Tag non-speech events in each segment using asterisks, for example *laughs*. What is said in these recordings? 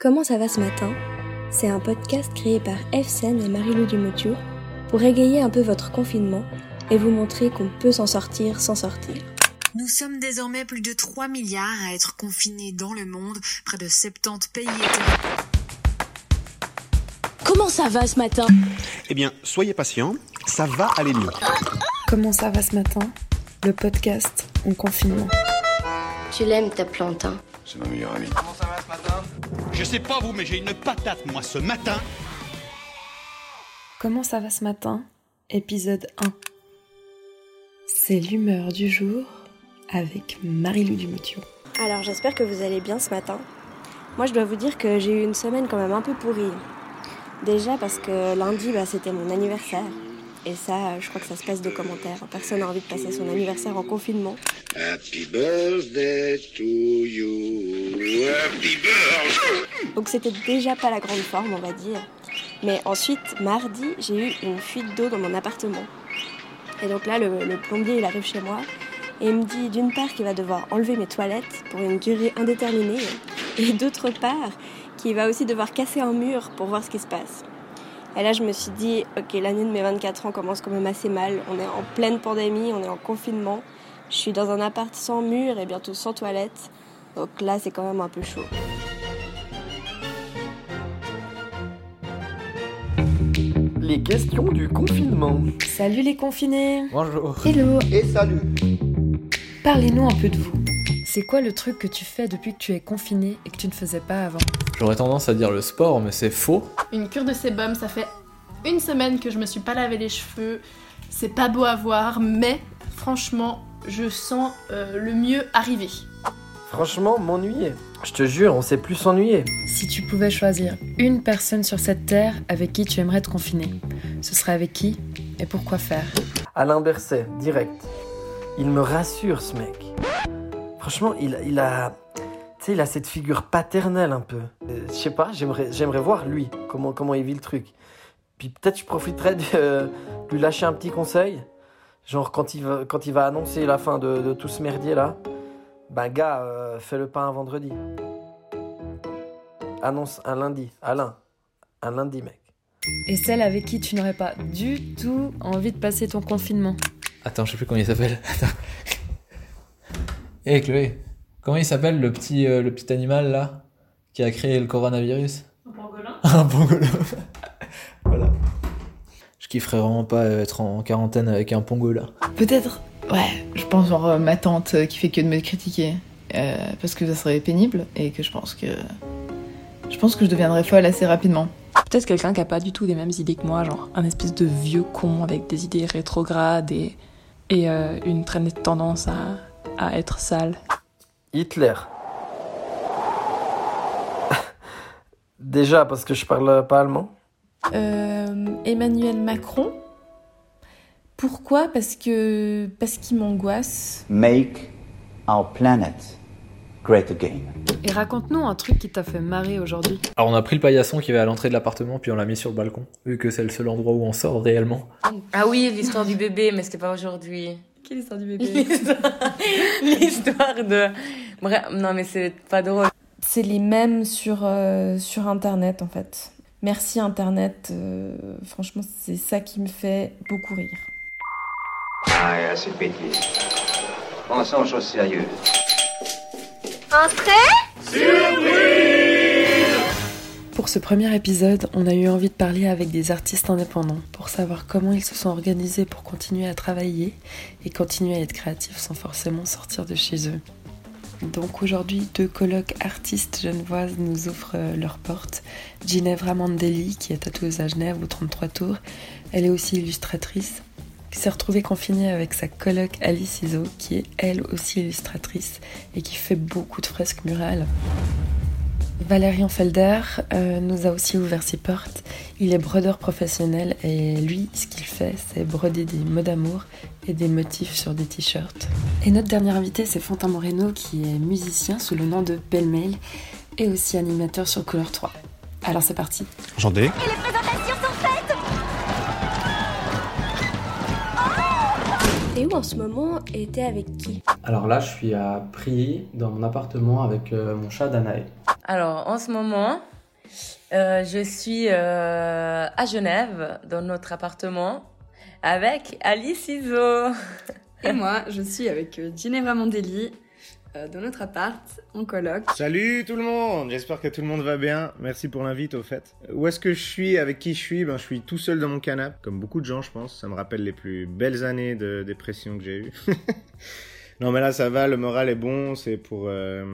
Comment ça va ce matin? C'est un podcast créé par Efsen et Marie-Lou Dumotiou pour égayer un peu votre confinement et vous montrer qu'on peut s'en sortir sans sortir. Nous sommes désormais plus de 3 milliards à être confinés dans le monde, près de 70 pays et Comment ça va ce matin? Eh bien, soyez patient, ça va aller mieux. Comment ça va ce matin? Le podcast en confinement. Tu l'aimes ta plante, hein? C'est ma meilleure amie. Comment ça sais pas vous, mais j'ai une patate, moi, ce matin. Comment ça va ce matin? Épisode 1. C'est l'humeur du jour avec Marie-Lou Dumotiou. Alors j'espère que vous allez bien ce matin. Moi je dois vous dire que j'ai eu une semaine quand même un peu pourrie. Déjà parce que lundi bah, c'était mon anniversaire. Et ça, je crois que ça se passe de commentaires. Personne n'a envie de passer son anniversaire en confinement. Happy birthday to you. Happy birthday. Donc c'était déjà pas la grande forme, on va dire. Mais ensuite, mardi, j'ai eu une fuite d'eau dans mon appartement. Et donc là, le, le plombier, il arrive chez moi et il me dit d'une part qu'il va devoir enlever mes toilettes pour une durée indéterminée et d'autre part qu'il va aussi devoir casser un mur pour voir ce qui se passe. Et là, je me suis dit, ok, l'année de mes 24 ans commence quand même assez mal. On est en pleine pandémie, on est en confinement. Je suis dans un appart sans mur et bientôt sans toilette. Donc là, c'est quand même un peu chaud. Les questions du confinement. Salut les confinés Bonjour. Hello Et salut. Parlez-nous un peu de vous. C'est quoi le truc que tu fais depuis que tu es confiné et que tu ne faisais pas avant J'aurais tendance à dire le sport, mais c'est faux. Une cure de sébum, ça fait une semaine que je me suis pas lavé les cheveux. C'est pas beau à voir, mais franchement, je sens euh, le mieux arriver. Franchement, m'ennuyer. Je te jure, on sait plus s'ennuyer. Si tu pouvais choisir une personne sur cette terre avec qui tu aimerais te confiner, ce serait avec qui et pourquoi faire? Alain Berset, direct. Il me rassure, ce mec. Franchement, il, il a. Tu sais, il a cette figure paternelle un peu. Euh, Je sais pas, j'aimerais, j'aimerais voir lui, comment, comment il vit le truc. Puis peut-être je profiterais de euh, lui lâcher un petit conseil. Genre, quand il va, quand il va annoncer la fin de, de tout ce merdier là, ben gars, euh, fais le pas un vendredi. Annonce un lundi. Alain, un lundi, mec. Et celle avec qui tu n'aurais pas du tout envie de passer ton confinement Attends, je sais plus comment il s'appelle. Attends. Hé Chloé, comment il s'appelle le petit, euh, le petit animal là qui a créé le coronavirus Un pangolin *laughs* Un pangolin. *laughs* voilà. Je kifferais vraiment pas euh, être en quarantaine avec un pangolin. Peut-être, ouais, je pense genre euh, ma tante euh, qui fait que de me critiquer. euh, parce que ça serait pénible et que je pense que. Je pense que je deviendrais folle assez rapidement. Peut-être quelqu'un qui a pas du tout les mêmes idées que moi, genre un espèce de vieux con avec des idées rétrogrades et, et euh, une traînée de tendance à, à être sale. Hitler. Déjà parce que je parle pas allemand. Euh, Emmanuel Macron. Pourquoi? Parce que. Parce qu'il m'angoisse. Make our planet great again. Et raconte-nous un truc qui t'a fait marrer aujourd'hui. Alors on a pris le paillasson qui va à l'entrée de l'appartement puis on l'a mis sur le balcon, vu que c'est le seul endroit où on sort réellement. Ah oui, l'histoire du bébé, mais c'était pas aujourd'hui. Quelle histoire du bébé *laughs* L'histoire de. Bref, non, mais c'est pas drôle. C'est les mêmes sur, euh, sur Internet en fait. Merci Internet. euh, franchement, c'est ça qui me fait beaucoup rire. Ah, c'est de bêtises. Pensons aux choses sérieuses. Pour ce premier épisode, on a eu envie de parler avec des artistes indépendants pour savoir comment ils se sont organisés pour continuer à travailler et continuer à être créatifs sans forcément sortir de chez eux. Donc aujourd'hui, deux colloques artistes genevoises nous ouvrent euh, leurs portes. Ginevra Mandeli, qui est tatoueuse à Genève au 33 Tours, elle est aussi illustratrice, qui s'est retrouvée confinée avec sa coloc Alice Iso, qui est elle aussi illustratrice et qui fait beaucoup de fresques murales. Valérian Felder euh, nous a aussi ouvert ses portes. Il est brodeur professionnel et lui, ce qu'il fait, c'est broder des mots d'amour et des motifs sur des t-shirts. Et notre dernier invité, c'est Fantin Moreno, qui est musicien sous le nom de Belle-Mail et aussi animateur sur Couleur 3. Alors c'est parti. Enchanté. T'es où en ce moment et t'es avec qui? Alors là, je suis à Prilly, dans mon appartement avec euh, mon chat Danae. Alors, en ce moment, euh, je suis euh, à Genève, dans notre appartement, avec Alice Iso. *laughs* Et moi, je suis avec euh, Ginevra Mandeli, euh, dans notre appart, en coloc. Salut tout le monde, j'espère que tout le monde va bien. Merci pour l'invite au fait. Où est-ce que je suis, avec qui je suis? Ben je suis tout seul dans mon canapé, comme beaucoup de gens je pense. Ça me rappelle les plus belles années de dépression que j'ai eues. *laughs* non mais là ça va, le moral est bon, c'est pour, euh,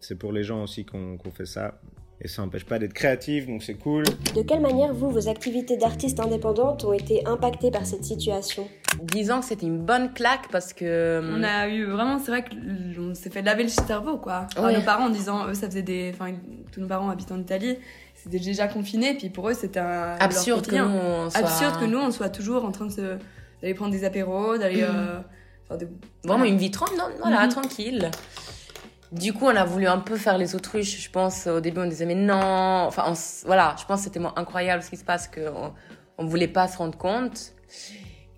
c'est pour les gens aussi qu'on fait ça. Et ça n'empêche pas d'être créatif, donc c'est cool. De quelle manière, vous, vos activités d'artiste indépendante ont été impactées par cette situation? Disons que c'était une bonne claque parce que. On a eu vraiment, c'est vrai qu'on s'est fait laver le cerveau, quoi. Enfin, Ouais. Nos parents, en disant, eux, ça faisait des. Enfin, tous nos parents habitent en Italie, c'était déjà confiné, puis pour eux, c'était un. Absurde que nous, on soit- Absurde que nous, on soit toujours en train de se. d'aller prendre des apéros, d'aller. euh, Vraiment voilà. une vie tran- non, voilà, Mhm. tranquille. Du coup, on a voulu un peu faire les autruches. Je pense au début, on disait mais non. Enfin, on s- voilà, je pense que c'était incroyable ce qui se passe qu'on on voulait pas se rendre compte.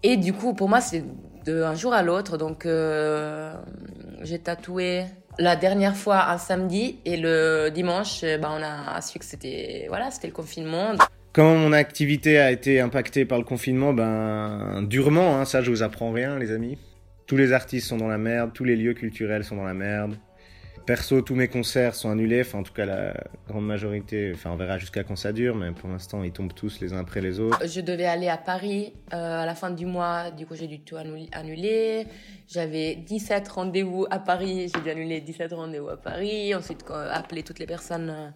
Et du coup, pour moi, c'est d'un jour à l'autre. Donc, euh, j'ai tatoué la dernière fois un samedi et le dimanche, euh, bah, on a su que c'était voilà, c'était le confinement. Comment mon activité a été impactée par le confinement Ben durement, hein, ça je vous apprends rien les amis. Tous les artistes sont dans la merde, tous les lieux culturels sont dans la merde. Perso, tous mes concerts sont annulés, enfin en tout cas la grande majorité, enfin on verra jusqu'à quand ça dure, mais pour l'instant ils tombent tous les uns après les autres. Je devais aller à Paris euh, à la fin du mois, du coup j'ai dû tout annu- annuler. J'avais 17 rendez-vous à Paris, j'ai dû annuler 17 rendez-vous à Paris. Ensuite appeler toutes les personnes euh,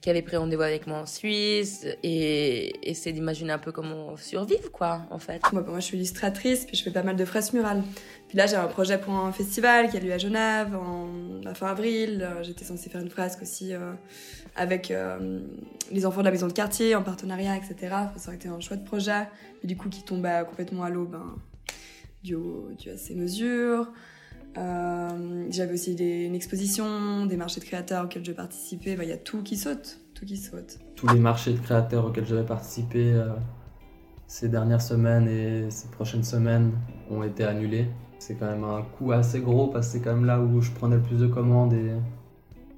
qui avaient pris rendez-vous avec moi en Suisse et essayer d'imaginer un peu comment survivre quoi en fait. Moi, moi, je suis illustratrice, puis je fais pas mal de fresques murales. Puis là, j'ai un projet pour un festival qui a lieu à Genève en à fin avril. Euh, J'étais censée faire une fresque aussi euh, avec euh, les enfants de la maison de quartier en partenariat, etc. Ça aurait été un chouette projet, mais du coup qui tombait complètement à l'eau, ben, dû, dû à ces mesures. Euh, J'avais aussi des- une exposition, des marchés de créateurs auxquels je participais. Ben, Il y a tout qui saute, tout qui saute. Tous les marchés de créateurs auxquels j'avais participé euh, ces dernières semaines et ces prochaines semaines ont été annulés. C'est quand même un coût assez gros parce que c'est quand même là où je prenais le plus de commandes et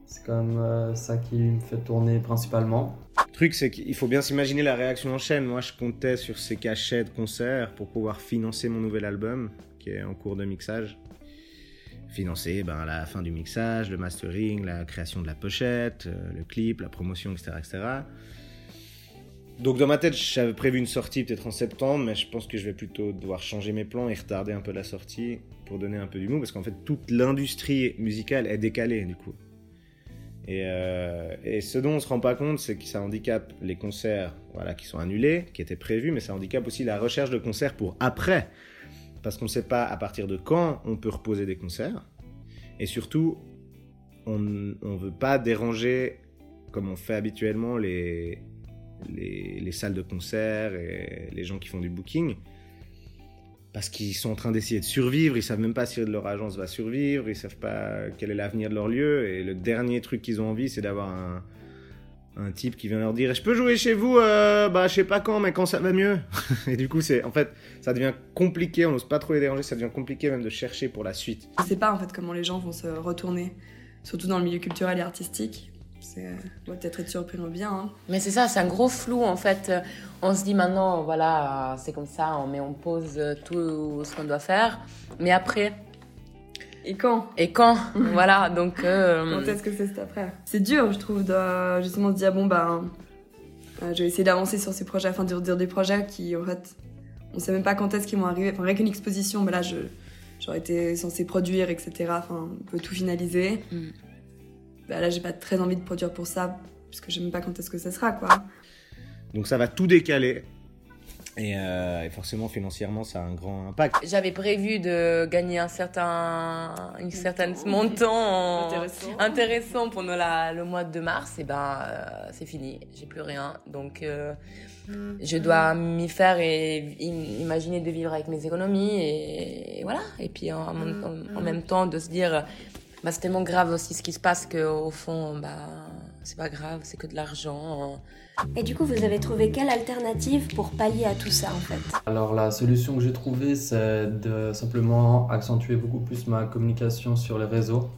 c'est quand même euh, ça qui me fait tourner principalement. Le truc c'est qu'il faut bien s'imaginer la réaction en chaîne. Moi je comptais sur ces cachets de concerts pour pouvoir financer mon nouvel album qui est en cours de mixage. Financer ben, la fin du mixage, le mastering, la création de la pochette, euh, le clip, la promotion, etc. etc. Donc dans ma tête, j'avais prévu une sortie peut-être en septembre, mais je pense que je vais plutôt devoir changer mes plans et retarder un peu la sortie pour donner un peu du mou, parce qu'en fait toute l'industrie musicale est décalée du coup. Et, euh, et ce dont on se rend pas compte, c'est que ça handicape les concerts voilà, qui sont annulés, qui étaient prévus, mais ça handicape aussi la recherche de concerts pour après. Parce qu'on ne sait pas à partir de quand on peut reposer des concerts. Et surtout, on ne veut pas déranger, comme on fait habituellement, les, les, les salles de concert et les gens qui font du booking. Parce qu'ils sont en train d'essayer de survivre, ils savent même pas si leur agence va survivre, ils savent pas quel est l'avenir de leur lieu. Et le dernier truc qu'ils ont envie, c'est d'avoir un, un type qui vient leur dire Je peux jouer chez vous, euh, bah je sais pas quand, mais quand ça va mieux. *laughs* et du coup, c'est en fait, ça devient compliqué, on n'ose pas trop les déranger, ça devient compliqué même de chercher pour la suite. Je sais pas en fait comment les gens vont se retourner, surtout dans le milieu culturel et artistique. C'est, on va peut-être être surpris en bien. Hein. Mais c'est ça, c'est un gros flou en fait. Euh, On se dit maintenant, voilà, c'est comme ça, on met en pause euh, tout ce qu'on doit faire. Mais après. Et quand Et quand *laughs* Voilà, donc. euh, Quand est-ce que c'est cet après C'est dur, je trouve, de justement se dire bon bah, euh, je vais essayer d'avancer sur ces projets, enfin de dire des projets qui en fait, on sait même pas quand est-ce qu'ils vont arriver. Enfin, rien qu'une exposition, bah là, je, j'aurais été censée produire, etc. Enfin, on peut tout finaliser. Mm. Bah là, j'ai pas très envie de produire pour ça, puisque je sais même pas quand est-ce que ça sera, quoi. Donc ça va tout décaler. Et, euh, et forcément, financièrement, ça a un grand impact. J'avais prévu de gagner un certain, une certaine montant Intéressant. intéressant pendant la- le mois de mars. Et ben, euh, c'est fini, j'ai plus rien. Donc, euh, je dois m'y faire et im- imaginer de vivre avec mes économies et, et voilà. Et puis en, en- en même temps de se dire, bah, c'est tellement grave aussi ce qui se passe qu'au fond, bah, c'est pas grave, c'est que de l'argent. Et du coup, vous avez trouvé quelle alternative pour pallier à tout ça en fait? Alors la solution que j'ai trouvée, c'est de simplement accentuer beaucoup plus ma communication sur les réseaux.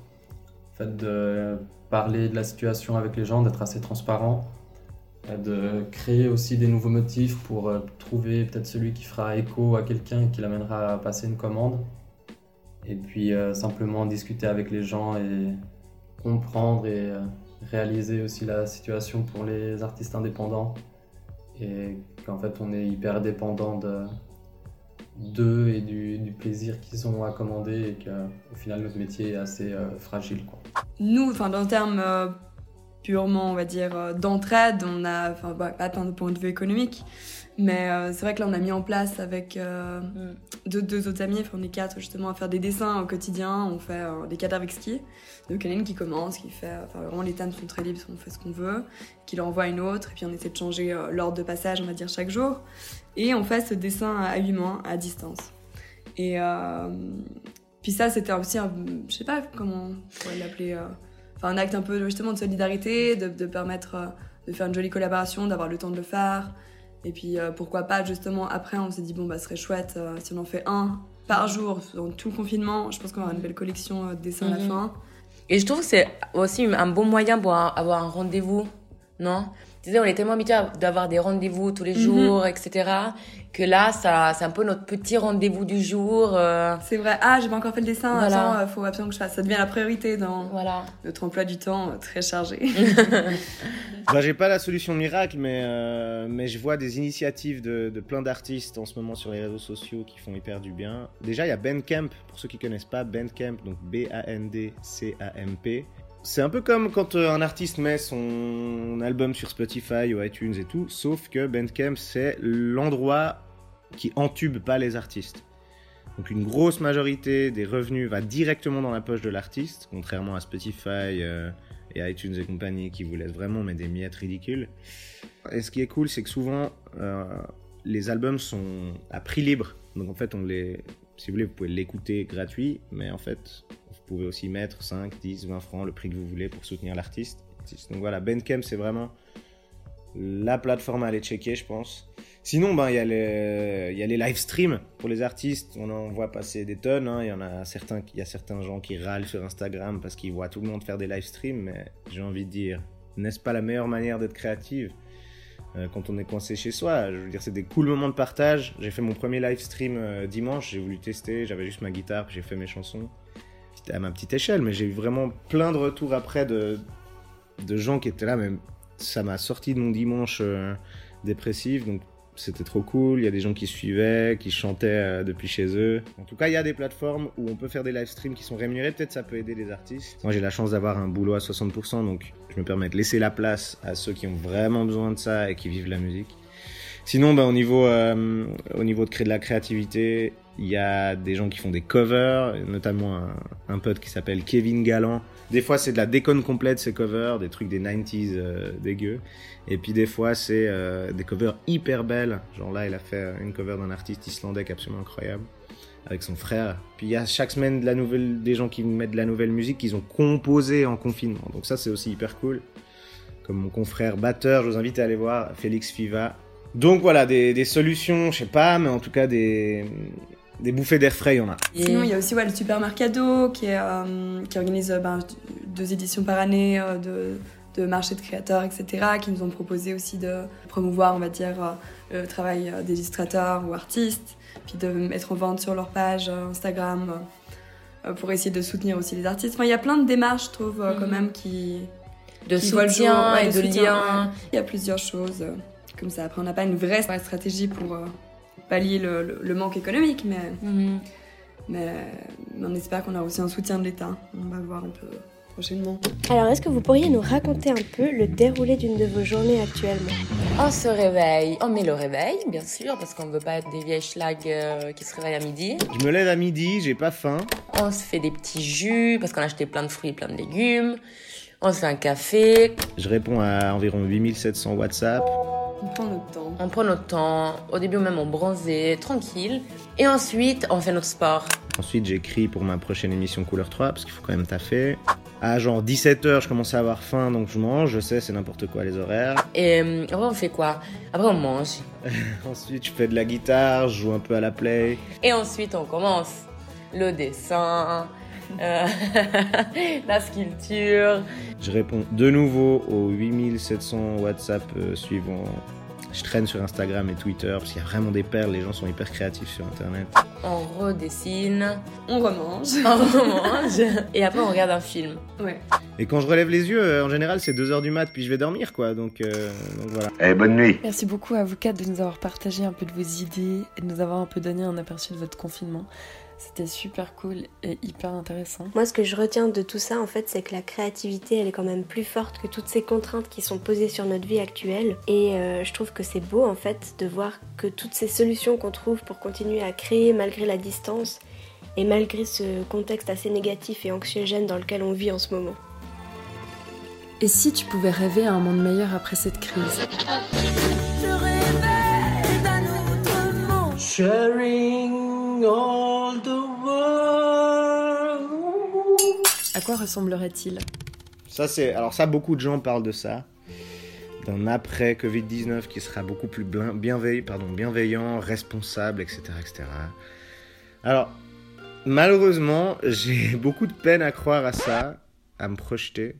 En fait, de parler de la situation avec les gens, d'être assez transparent, de créer aussi des nouveaux motifs pour euh, trouver peut-être celui qui fera écho à quelqu'un et qui l'amènera à passer une commande. Et puis euh, simplement discuter avec les gens et comprendre et euh, réaliser aussi la situation pour les artistes indépendants. Et qu'en fait on est hyper dépendant de d'eux et du, du plaisir qu'ils ont à commander et qu'au final notre métier est assez euh, fragile. Quoi. Nous, enfin, dans le terme euh, purement, on va dire, euh, d'entraide, on a, enfin, bah, pas tant de point de vue économique, mais euh, c'est vrai que là, on a mis en place avec euh, deux, autres amis, enfin, on est quatre justement à faire des dessins au quotidien, on fait euh, des cadavres exquis. Donc, il y en a une qui commence, qui fait, enfin, vraiment, les thèmes sont très libres, on fait ce qu'on veut, qui l'envoie à une autre, et puis on essaie de changer euh, l'ordre de passage, on va dire, chaque jour. Et on fait ce dessin à huit mains, à distance. Et euh, puis ça, c'était aussi, un, je sais pas comment l'appeler, euh, enfin un acte un peu justement de solidarité, de, de permettre de faire une jolie collaboration, d'avoir le temps de le faire. Et puis euh, pourquoi pas justement après, on s'est dit bon bah ce serait chouette euh, si on en fait un par jour dans tout le confinement. Je pense qu'on aura une belle collection euh, de dessins à la Mhm. fin. Et je trouve que c'est aussi un bon moyen pour avoir un rendez-vous, non? Tu sais, on est tellement habitué à- d'avoir des rendez-vous tous les Mhm. jours, etc. Que là, ça, c'est un peu notre petit rendez-vous du jour. euh. C'est vrai, ah j'ai pas encore fait le dessin, Voilà. attends, euh, faut absolument que je fasse. Ça devient la priorité dans voilà. notre emploi du temps euh, très chargé. *laughs* *laughs* Bah, j'ai pas la solution miracle, mais, euh, mais je vois des initiatives de, de plein d'artistes en ce moment sur les réseaux sociaux qui font hyper du bien. Déjà, il y a Bandcamp, pour ceux qui connaissent pas, Bandcamp, donc B-A-N-D-C-A-M-P. C'est un peu comme quand euh, un artiste met son album sur Spotify ou iTunes et tout, sauf que Bandcamp, c'est l'endroit qui entube pas les artistes. Donc une grosse majorité des revenus va directement dans la poche de l'artiste, contrairement à Spotify euh, et iTunes et compagnie qui vous laissent vraiment mais des miettes ridicules. Et ce qui est cool, c'est que souvent euh, les albums sont à prix libre. Donc en fait, on les, si vous voulez, vous pouvez l'écouter gratuit, mais en fait, pouvez aussi mettre 5, 10, 20 francs, le prix que vous voulez pour soutenir l'artiste. Donc voilà, Bandcamp, c'est vraiment la plateforme à aller checker, je pense. Sinon, ben, il y, a les- y a les live streams pour les artistes. On en voit passer des tonnes. hein. Il y a certains, y a certains gens qui râlent sur Instagram parce qu'ils voient tout le monde faire des live streams. Mais j'ai envie de dire, n'est-ce pas la meilleure manière d'être créative euh, quand on est coincé chez soi? Je veux dire, c'est des cool moments de partage. J'ai fait mon premier live stream euh, dimanche. J'ai voulu tester. J'avais juste ma guitare, j'ai fait mes chansons. À ma petite échelle, mais j'ai eu vraiment plein de retours après de, de gens qui étaient là. Même ça m'a sorti de mon dimanche euh, dépressif. Donc c'était trop cool. Il y a des gens qui suivaient, qui chantaient euh, depuis chez eux. En tout cas, il y a des plateformes où on peut faire des live streams qui sont rémunérés. Peut-être ça peut aider les artistes. Moi, j'ai la chance d'avoir un boulot à 60%, donc je me permets de laisser la place à ceux qui ont vraiment besoin de ça et qui vivent la musique. Sinon, ben, au, niveau, euh, au niveau de créer de la créativité, il y a des gens qui font des covers, notamment un, pote qui s'appelle Kevin Galland. Des fois, c'est de la déconne complète, ces covers, des trucs des 90s euh, dégueux. Et puis des fois, c'est euh, des covers hyper belles. Genre là, il a fait une cover d'un artiste islandais qui est absolument incroyable, avec son frère. Puis il y a chaque semaine de la nouvelle, des gens qui mettent de la nouvelle musique qu'ils ont composé en confinement. Donc ça, c'est aussi hyper cool. Comme mon confrère batteur, je vous invite à aller voir Félix Fiva. Donc voilà, des, des solutions, je sais pas, mais en tout cas des, des bouffées d'air frais, il y en a. Sinon, il y a aussi ouais, le Supermercado qui, est, euh, qui organise euh, ben, deux éditions par année euh, de, de marchés de créateurs, etc., qui nous ont proposé aussi de promouvoir, on va dire, euh, le travail d'illustrateurs ou artistes, puis de mettre en vente sur leur page euh, Instagram euh, pour essayer de soutenir aussi les artistes. Enfin, il y a plein de démarches, je trouve, euh, quand Mhm. même, qui. De qui voient le soutien jour. Ouais, et de soutien, lien. ouais. Il y a plusieurs choses euh, comme ça. Après, on n'a pas une vraie stratégie pour euh, pallier le, le- le manque économique, mais, Mhm. mais, mais on espère qu'on aura aussi un soutien de l'État. On va voir un peu prochainement. Alors, est-ce que vous pourriez nous raconter un peu le déroulé d'une de vos journées actuellement? On se réveille, on met le réveil, bien sûr, parce qu'on veut pas être des vieilles schlags euh, qui se réveillent à midi. Je me lève à midi, j'ai pas faim. On se fait des petits jus, parce qu'on a acheté plein de fruits, plein de légumes. On se fait un café. Je réponds à environ 8700 WhatsApp. On prend notre temps. On prend notre temps. Au début, même, on bronzait, tranquille. Et ensuite, on fait notre sport. Ensuite, j'écris pour ma prochaine émission Couleur 3 parce qu'il faut quand même taffer. À genre 17h, je commence à avoir faim donc je mange. Je sais, c'est n'importe quoi les horaires. Et euh, après, on fait quoi? Après, on mange. *laughs* Ensuite, je fais de la guitare, je joue un peu à la play. Et ensuite, on commence le dessin, euh, *laughs* la sculpture. Je réponds de nouveau aux 8700 WhatsApp euh, suivants. Je traîne sur Instagram et Twitter parce qu'il y a vraiment des perles, les gens sont hyper créatifs sur internet. On redessine. On remange. On remange. Et après, on regarde un film. Ouais. Et quand je relève les yeux, euh, en général, c'est 2h du mat, puis je vais dormir, quoi. Donc, euh, donc voilà. Eh, bonne nuit. Merci beaucoup à vous quatre de nous avoir partagé un peu de vos idées et de nous avoir un peu donné un aperçu de votre confinement. C'était super cool et hyper intéressant. Moi, ce que je retiens de tout ça, en fait, c'est que la créativité, elle est quand même plus forte que toutes ces contraintes qui sont posées sur notre vie actuelle. Et euh, je trouve que c'est beau, en fait, de voir que toutes ces solutions qu'on trouve pour continuer à créer malgré la distance et malgré ce contexte assez négatif et anxiogène dans lequel on vit en ce moment. Et si tu pouvais rêver à un monde meilleur après cette crise? Sharing all the world. À quoi ressemblerait-il Ça, c'est. Alors, ça, beaucoup de gens parlent de ça. D'un après Covid-19 qui sera beaucoup plus bienveillant, pardon, bienveillant, responsable, etc., etc. Alors, malheureusement, j'ai *laughs* beaucoup de peine à croire à ça, à me projeter.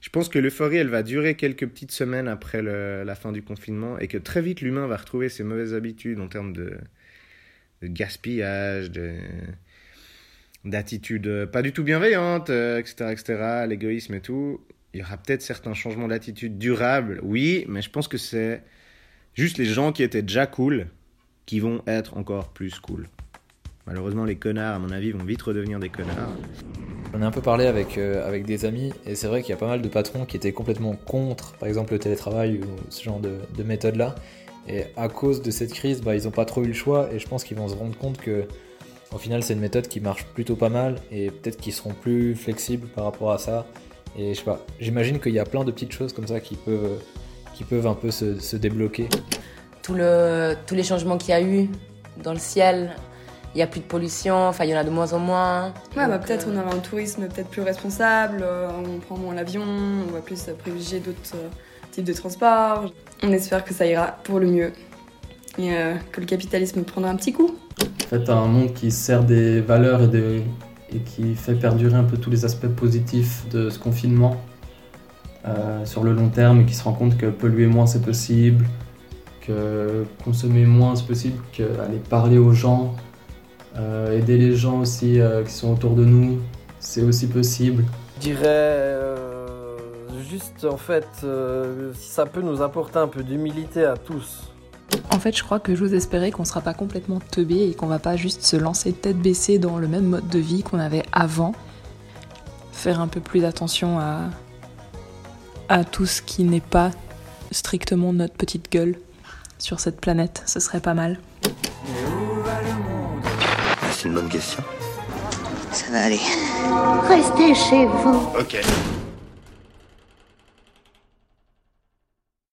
Je pense que l'euphorie, elle va durer quelques petites semaines après le- la fin du confinement et que très vite l'humain va retrouver ses mauvaises habitudes en termes de, de gaspillage, de d'attitudes pas du tout bienveillantes, euh, etc., etc., l'égoïsme et tout. Il y aura peut-être certains changements d'attitude durables, oui, mais je pense que c'est juste les gens qui étaient déjà cool qui vont être encore plus cool. Malheureusement, les connards, à mon avis, vont vite redevenir des connards. On a un peu parlé avec, euh, avec des amis, et c'est vrai qu'il y a pas mal de patrons qui étaient complètement contre, par exemple, le télétravail ou ce genre de, de méthode-là. Et à cause de cette crise, bah, ils n'ont pas trop eu le choix, et je pense qu'ils vont se rendre compte que, au final, c'est une méthode qui marche plutôt pas mal, et peut-être qu'ils seront plus flexibles par rapport à ça. Et je sais pas, j'imagine qu'il y a plein de petites choses comme ça qui peuvent, qui peuvent un peu se, se débloquer. Tout le, tous les changements qu'il y a eu dans le ciel, il n'y a plus de pollution, enfin, il y en a de moins en moins. Ouais, bah peut-être euh, on aura un tourisme peut-être plus responsable, euh, on prend moins l'avion, on va plus privilégier d'autres euh, de transports. On espère que ça ira pour le mieux et euh, que le capitalisme prendra un petit coup. En fait, un monde qui sert des valeurs et, de- et qui fait perdurer un peu tous les aspects positifs de ce confinement euh, sur le long terme et qui se rend compte que polluer moins c'est possible, que consommer moins c'est possible, qu'aller parler aux gens, euh, aider les gens aussi euh, qui sont autour de nous, c'est aussi possible. Je dirais euh, juste en fait euh, si ça peut nous apporter un peu d'humilité à tous. En fait, je crois que j'ose espérer qu'on sera pas complètement teubé et qu'on va pas juste se lancer tête baissée dans le même mode de vie qu'on avait avant. Faire un peu plus attention à, à tout ce qui n'est pas strictement notre petite gueule sur cette planète, ce serait pas mal. C'est une bonne question. Ça va aller. Restez chez vous. Ok.